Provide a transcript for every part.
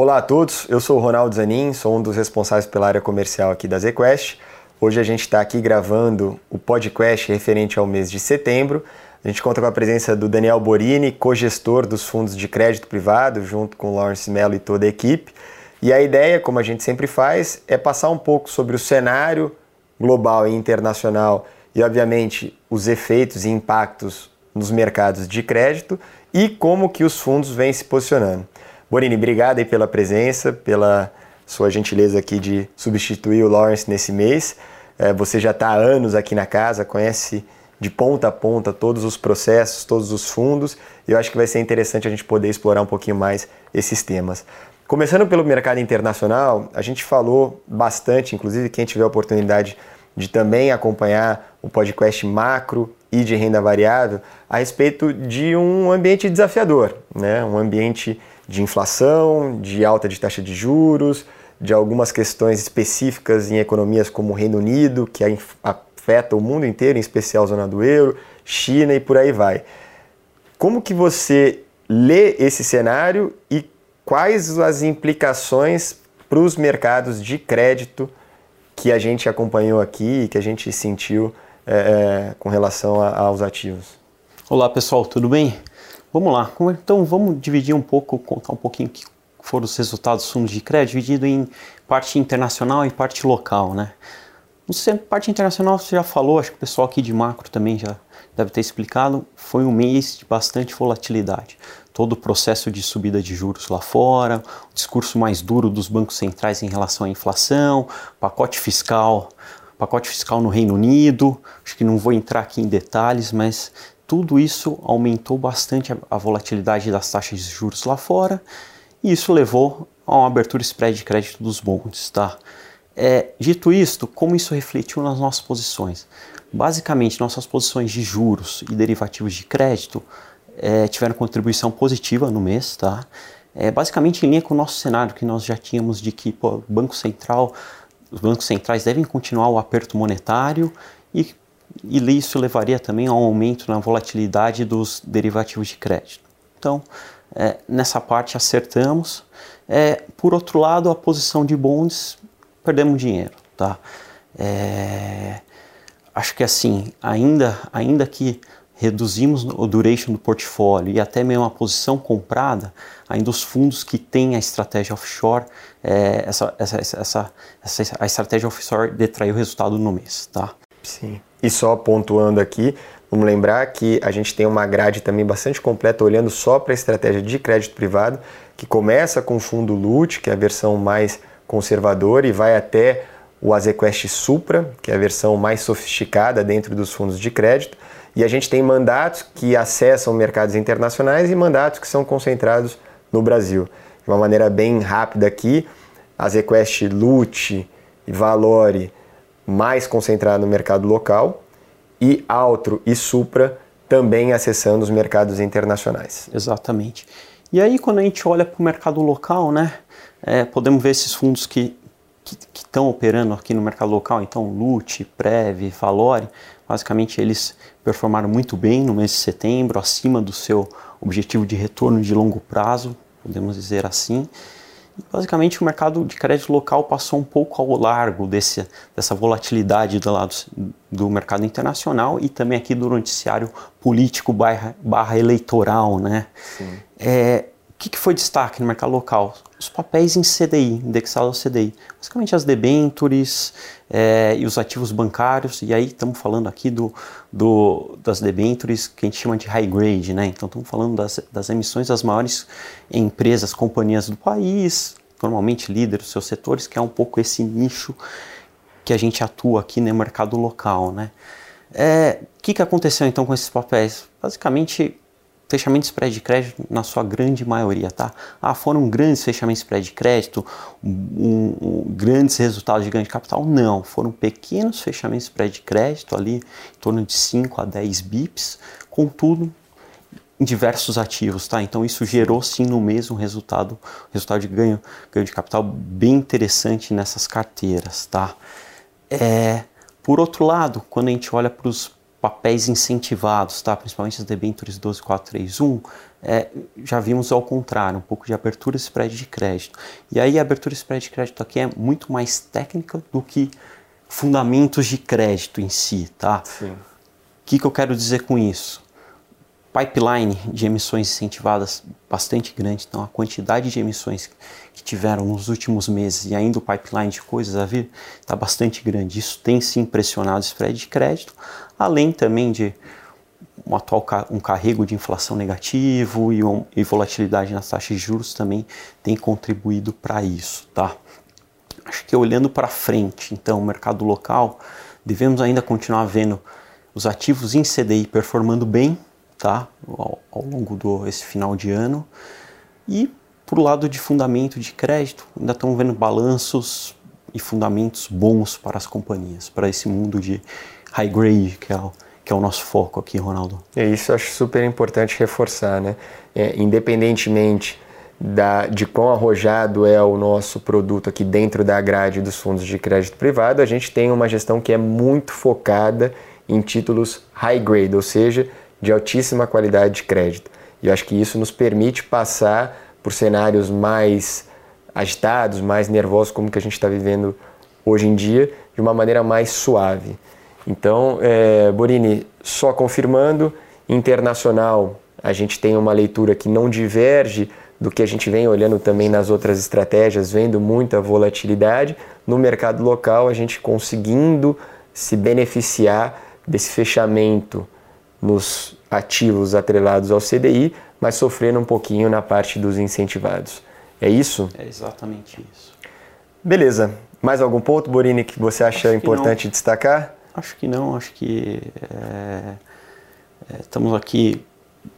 Olá a todos, eu sou o Ronaldo Zanin, sou um dos responsáveis pela área comercial aqui da ZQuest. Hoje a gente está aqui gravando o podcast referente ao mês de setembro. A gente conta com a presença do Daniel Borini, co-gestor dos fundos de crédito privado, junto com o Lawrence Mello e toda a equipe. E a ideia, como a gente sempre faz, é passar um pouco sobre o cenário global e internacional e, obviamente, os efeitos e impactos nos mercados de crédito e como que os fundos vêm se posicionando. Borini, obrigado aí pela presença, pela sua gentileza aqui de substituir o Lawrence nesse mês. É, você já está há anos aqui na casa, conhece de ponta a ponta todos os processos, todos os fundos, e eu acho que vai ser interessante a gente poder explorar um pouquinho mais esses temas. Começando pelo mercado internacional, a gente falou bastante, inclusive quem tiver a oportunidade de também acompanhar o podcast macro e de renda variável, a respeito de um ambiente desafiador, né? um ambiente de inflação, de alta de taxa de juros, de algumas questões específicas em economias como o Reino Unido, que afeta o mundo inteiro, em especial a zona do euro, China e por aí vai. Como que você lê esse cenário e quais as implicações para os mercados de crédito que a gente acompanhou aqui e que a gente sentiu é, com relação a, aos ativos? Olá pessoal, tudo bem? Vamos lá, então vamos dividir um pouco, contar um pouquinho que foram os resultados dos fundos de crédito, dividido em parte internacional e parte local, né? No parte internacional você já falou, acho que o pessoal aqui de macro também já deve ter explicado, foi um mês de bastante volatilidade. Todo o processo de subida de juros lá fora, o discurso mais duro dos bancos centrais em relação à inflação, pacote fiscal, pacote fiscal no Reino Unido, acho que não vou entrar aqui em detalhes, mas tudo isso aumentou bastante a volatilidade das taxas de juros lá fora e isso levou a uma abertura spread de crédito dos bonds. Tá? É, dito isto, como isso refletiu nas nossas posições? Basicamente, nossas posições de juros e derivativos de crédito é, tiveram contribuição positiva no mês, tá? É, basicamente em linha com o nosso cenário que nós já tínhamos de que o Banco Central, os bancos centrais devem continuar o aperto monetário e e isso levaria também a um aumento na volatilidade dos derivativos de crédito. Então, é, nessa parte acertamos. É, por outro lado, a posição de bonds, perdemos dinheiro. Tá? É, acho que assim, ainda, ainda que reduzimos o duration do portfólio e até mesmo a posição comprada, ainda os fundos que têm a estratégia offshore, é, essa, essa, essa, essa, a estratégia offshore detraiu o resultado no mês. Tá? Sim. E só pontuando aqui, vamos lembrar que a gente tem uma grade também bastante completa olhando só para a estratégia de crédito privado, que começa com o fundo LUT, que é a versão mais conservadora, e vai até o Azequest Supra, que é a versão mais sofisticada dentro dos fundos de crédito. E a gente tem mandatos que acessam mercados internacionais e mandatos que são concentrados no Brasil. De uma maneira bem rápida aqui, Azequest LUT e Valore mais concentrado no mercado local e Altro e Supra também acessando os mercados internacionais. Exatamente. E aí quando a gente olha para o mercado local, né, é, podemos ver esses fundos que que estão operando aqui no mercado local, então Lute, Prev, Valore, basicamente eles performaram muito bem no mês de setembro, acima do seu objetivo de retorno de longo prazo, podemos dizer assim basicamente o mercado de crédito local passou um pouco ao largo desse, dessa volatilidade do lado do mercado internacional e também aqui do noticiário político barra, barra eleitoral, né? É, que, que, foi destaque no mercado local? Os papéis em CDI, indexados ao CDI. Basicamente as debentures é, e os ativos bancários, e aí estamos falando aqui do, do, das debentures que a gente chama de high grade, né? Então estamos falando das, das emissões das maiores empresas, companhias do país, normalmente líderes dos seus setores, que é um pouco esse nicho que a gente atua aqui no mercado local, né? O é, que, que aconteceu então com esses papéis? Basicamente fechamento de spread de crédito na sua grande maioria, tá? Ah, foram grandes fechamentos de spread de crédito, um, um, grandes resultados de ganho de capital? Não, foram pequenos fechamentos de spread de crédito ali, em torno de 5 a 10 bips, contudo, em diversos ativos, tá? Então isso gerou sim no mês um resultado, resultado de ganho, ganho de capital bem interessante nessas carteiras, tá? É, por outro lado, quando a gente olha para os papéis incentivados, tá? principalmente as debêntures 12431, é, já vimos ao contrário, um pouco de abertura e spread de crédito. E aí a abertura e spread de crédito aqui é muito mais técnica do que fundamentos de crédito em si. Tá? O que, que eu quero dizer com isso? Pipeline de emissões incentivadas bastante grande, então a quantidade de emissões que tiveram nos últimos meses e ainda o pipeline de coisas a vir está bastante grande. Isso tem se impressionado o spread de crédito, além também de um atual um carrego de inflação negativo e, um, e volatilidade nas taxas de juros também tem contribuído para isso, tá? Acho que olhando para frente, então, o mercado local, devemos ainda continuar vendo os ativos em CDI performando bem, tá? Ao, ao longo do esse final de ano. E por lado de fundamento de crédito, ainda estamos vendo balanços e fundamentos bons para as companhias, para esse mundo de high grade que é o, que é o nosso foco aqui, Ronaldo. É isso, acho super importante reforçar, né? É, independentemente da, de quão arrojado é o nosso produto aqui dentro da grade dos fundos de crédito privado, a gente tem uma gestão que é muito focada em títulos high grade, ou seja, de altíssima qualidade de crédito. E eu acho que isso nos permite passar por cenários mais agitados, mais nervosos, como que a gente está vivendo hoje em dia, de uma maneira mais suave. Então, é, Borini, só confirmando, internacional, a gente tem uma leitura que não diverge do que a gente vem olhando também nas outras estratégias, vendo muita volatilidade. No mercado local, a gente conseguindo se beneficiar desse fechamento nos ativos atrelados ao CDI, mas sofrendo um pouquinho na parte dos incentivados. É isso? É exatamente isso. Beleza. Mais algum ponto, Borini, que você acha acho importante destacar? Acho que não. Acho que é, é, estamos aqui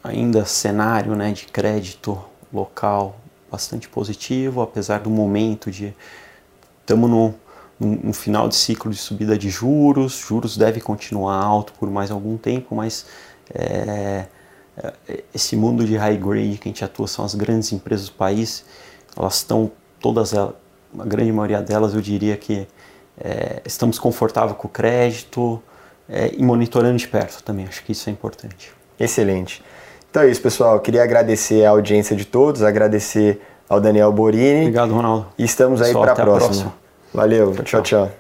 ainda cenário né, de crédito local bastante positivo, apesar do momento de estamos no, no, no, final de ciclo de subida de juros, juros deve continuar alto por mais algum tempo, mas é, é, esse mundo de high grade que a gente atua são as grandes empresas do país, elas estão todas, a grande maioria delas eu diria que é, estamos confortáveis com o crédito é, e monitorando de perto também, acho que isso é importante. Excelente. Então é isso, pessoal. Eu queria agradecer a audiência de todos, agradecer ao Daniel Borini. Obrigado, Ronaldo. E estamos aí para a próxima. próxima. Valeu, tchau. tchau. tchau.